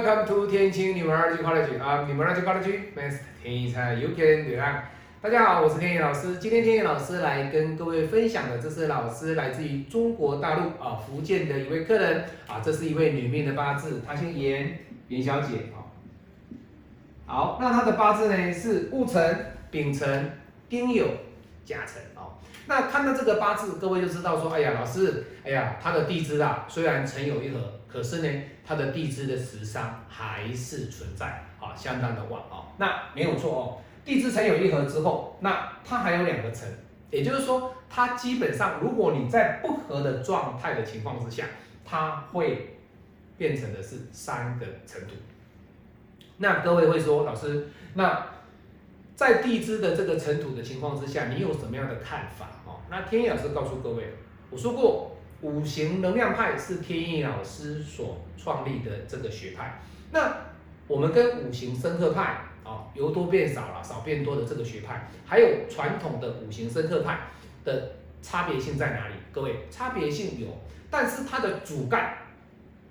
Welcome to 天晴女 r 二 College 啊，女 r 二 College，Master 天一才 You can 对啊。大家好，我是天野老师。今天天野老师来跟各位分享的，这是老师来自于中国大陆啊福建的一位客人啊，这是一位女命的八字，她姓严，严小姐啊。好，那她的八字呢是戊辰、丙辰、丁酉、甲辰哦。那看到这个八字，各位就知道说，哎呀，老师，哎呀，他的地支啊，虽然辰酉一合，可是呢，他的地支的食伤还是存在啊，相当的旺哦。那没有错哦。地支辰酉一合之后，那它还有两个辰，也就是说，它基本上如果你在不合的状态的情况之下，它会变成的是三个辰土。那各位会说，老师，那在地支的这个尘土的情况之下，你有什么样的看法？哦，那天意老师告诉各位，我说过，五行能量派是天意老师所创立的这个学派。那我们跟五行生克派。啊，由多变少了，少变多的这个学派，还有传统的五行生克派的差别性在哪里？各位，差别性有，但是它的主干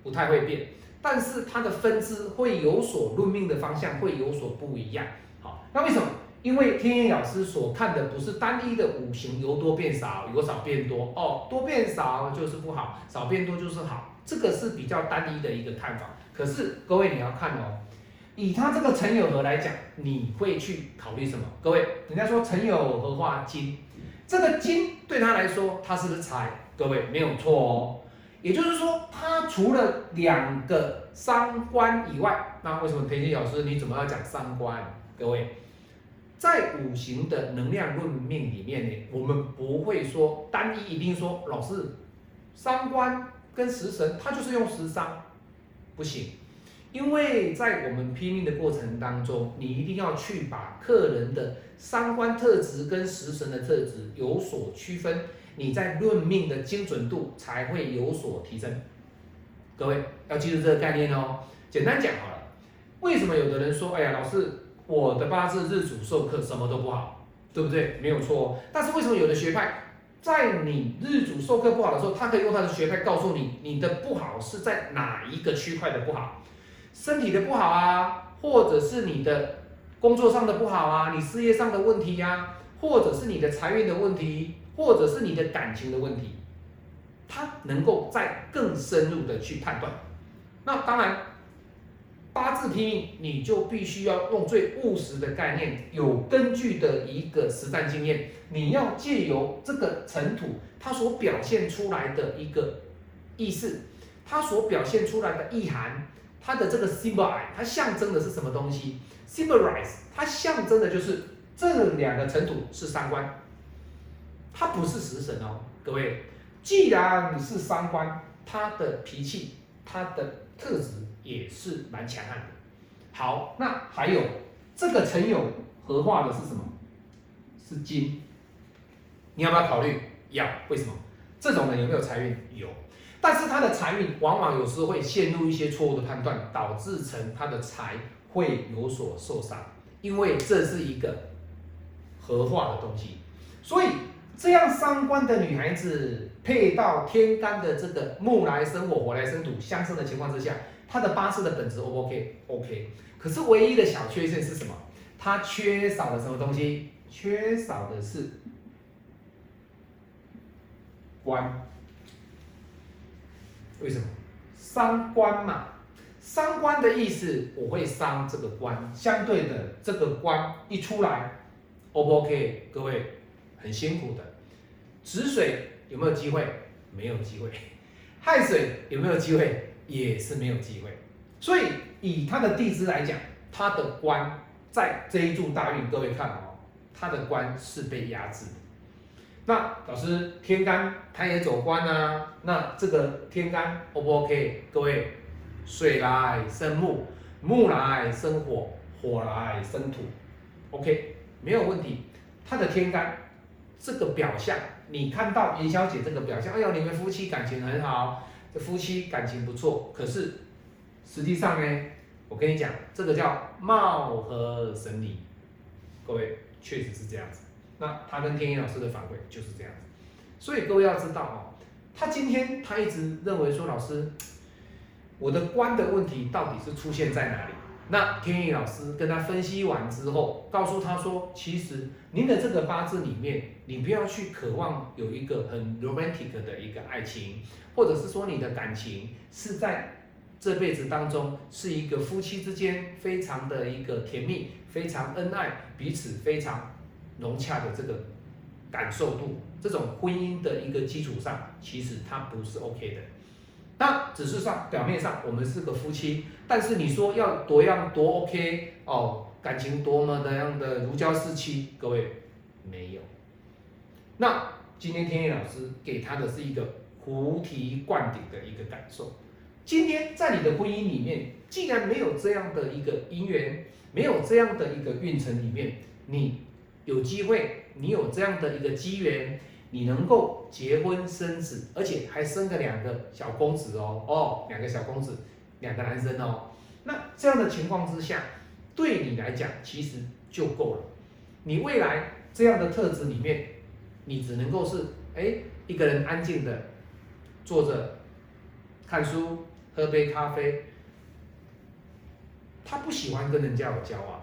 不太会变，但是它的分支会有所论命的方向会有所不一样。好，那为什么？因为天野老师所看的不是单一的五行由多变少，由少变多哦，多变少就是不好，少变多就是好，这个是比较单一的一个看法。可是各位你要看哦。以他这个辰酉合来讲，你会去考虑什么？各位，人家说辰酉合化金，这个金对他来说，他是不是财？各位没有错哦。也就是说，他除了两个三官以外，那为什么田心老师你怎么要讲三官？各位，在五行的能量论命里面呢，我们不会说单一一定说老师三官跟食神，他就是用食伤，不行。因为在我们拼命的过程当中，你一定要去把客人的三观特质跟食神的特质有所区分，你在论命的精准度才会有所提升。各位要记住这个概念哦。简单讲好了，为什么有的人说，哎呀，老师，我的八字日主受克什么都不好，对不对？没有错。但是为什么有的学派在你日主受克不好的时候，他可以用他的学派告诉你，你的不好是在哪一个区块的不好？身体的不好啊，或者是你的工作上的不好啊，你事业上的问题呀，或者是你的财运的问题，或者是你的感情的问题，他能够再更深入的去判断。那当然，八字拼命，你就必须要用最务实的概念，有根据的一个实战经验，你要借由这个尘土，它所表现出来的一个意思，它所表现出来的意涵。它的这个 symbolize，它象征的是什么东西？symbolize，它象征的就是这两个尘土是三观，它不是食神哦，各位。既然你是三观，它的脾气、它的特质也是蛮强悍的。好，那还有这个辰酉合化的是什么？是金。你要不要考虑？要。为什么？这种人有没有财运？有。但是他的财运往往有时候会陷入一些错误的判断，导致成他的财会有所受伤，因为这是一个合化的东西。所以这样三观的女孩子配到天干的这个木来生火，火来生土相生的情况之下，它的八字的本质 O 不 OK？OK。可是唯一的小缺陷是什么？它缺少了什么东西？缺少的是官。为什么伤官嘛？伤官的意思，我会伤这个官。相对的，这个官一出来，O 不 OK？各位很辛苦的。止水有没有机会？没有机会。亥水有没有机会？也是没有机会。所以以他的地支来讲，他的官在这一柱大运，各位看哦，他的官是被压制的。那老师天干他也走官啊，那这个天干 O 不 OK？各位，水来生木，木来生火，火来生土，OK，没有问题。他的天干这个表象，你看到严小姐这个表象，哎呦，你们夫妻感情很好，这夫妻感情不错。可是实际上呢，我跟你讲，这个叫貌合神离，各位确实是这样子。那他跟天一老师的反馈就是这样子，所以各位要知道哦，他今天他一直认为说老师，我的观的问题到底是出现在哪里？那天意老师跟他分析完之后，告诉他说，其实您的这个八字里面，你不要去渴望有一个很 romantic 的一个爱情，或者是说你的感情是在这辈子当中是一个夫妻之间非常的一个甜蜜、非常恩爱、彼此非常融洽的这个感受度，这种婚姻的一个基础上，其实它不是 OK 的。那只是上表面上我们是个夫妻，但是你说要多样多 OK 哦，感情多么的样的如胶似漆，各位没有。那今天天野老师给他的是一个菩提灌顶的一个感受。今天在你的婚姻里面，既然没有这样的一个姻缘，没有这样的一个运程里面，你有机会，你有这样的一个机缘。你能够结婚生子，而且还生个两个小公子哦哦，两个小公子，两个男生哦。那这样的情况之下，对你来讲其实就够了。你未来这样的特质里面，你只能够是哎一个人安静的坐着看书，喝杯咖啡。他不喜欢跟人家有交往，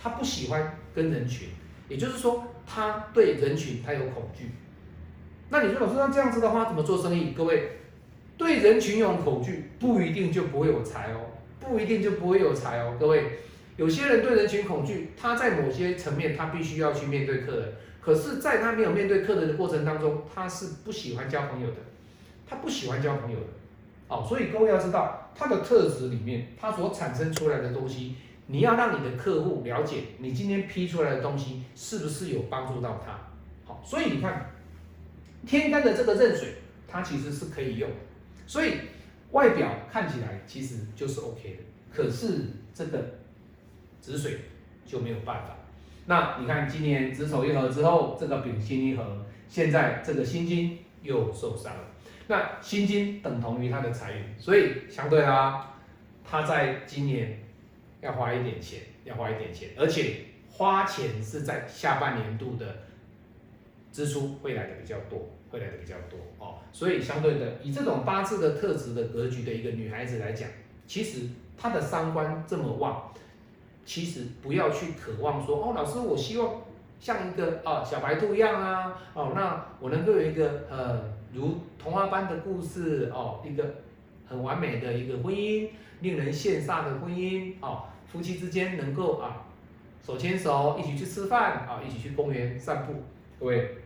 他不喜欢跟人群，也就是说，他对人群他有恐惧。那你说老师，那这样子的话怎么做生意？各位，对人群有恐惧，不一定就不会有财哦，不一定就不会有财哦。各位，有些人对人群恐惧，他在某些层面他必须要去面对客人，可是在他没有面对客人的过程当中，他是不喜欢交朋友的，他不喜欢交朋友的。哦，所以各位要知道，他的特质里面，他所产生出来的东西，你要让你的客户了解，你今天批出来的东西是不是有帮助到他。好，所以你看。天干的这个壬水，它其实是可以用，所以外表看起来其实就是 OK 的。可是这个子水就没有办法。那你看今年子丑一合之后，这个丙辛一合，现在这个辛金又受伤了。那辛金等同于他的财运，所以相对啊，他在今年要花一点钱，要花一点钱，而且花钱是在下半年度的。支出会来的比较多，会来的比较多哦，所以相对的，以这种八字的特质的格局的一个女孩子来讲，其实她的三观这么旺，其实不要去渴望说哦，老师，我希望像一个啊小白兔一样啊，哦，那我能够有一个呃如童话般的故事哦，一个很完美的一个婚姻，令人羡煞的婚姻哦，夫妻之间能够啊手牵手一起去吃饭啊，一起去公园散步。各位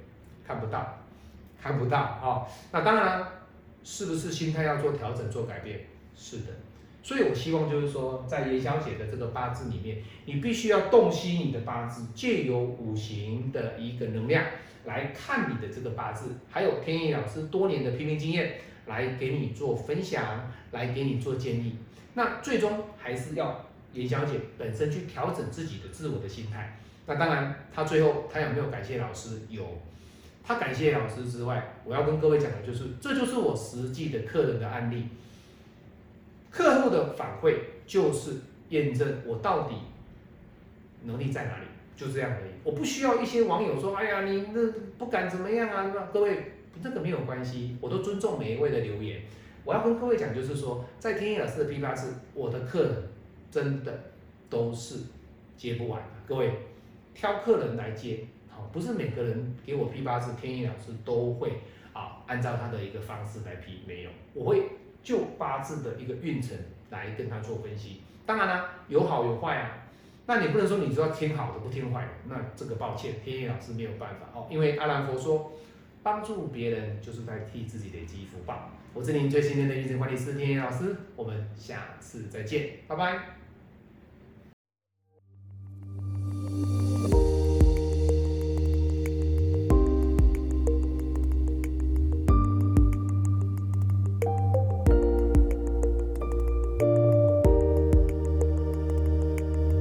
看不到，看不到啊！那当然，是不是心态要做调整、做改变？是的。所以我希望就是说，在严小姐的这个八字里面，你必须要洞悉你的八字，借由五行的一个能量来看你的这个八字，还有天意老师多年的批评经验来给你做分享，来给你做建议。那最终还是要严小姐本身去调整自己的自我的心态。那当然，她最后她有没有感谢老师？有，他感谢老师之外，我要跟各位讲的就是，这就是我实际的客人的案例，客户的反馈就是验证我到底能力在哪里，就这样而已。我不需要一些网友说，哎呀，你那不敢怎么样啊？各位，这个没有关系，我都尊重每一位的留言。我要跟各位讲，就是说，在天意老师的批发室，我的客人真的都是接不完的，各位。挑客人来接，不是每个人给我批八字，天意老师都会啊，按照他的一个方式来批，没有，我会就八字的一个运程来跟他做分析。当然啦，有好有坏啊，那你不能说你就要听好的不听坏的，那这个抱歉，天意老师没有办法哦，因为阿兰佛说，帮助别人就是在替自己累积福报。我是您最信任的运程管理师天意老师，我们下次再见，拜拜。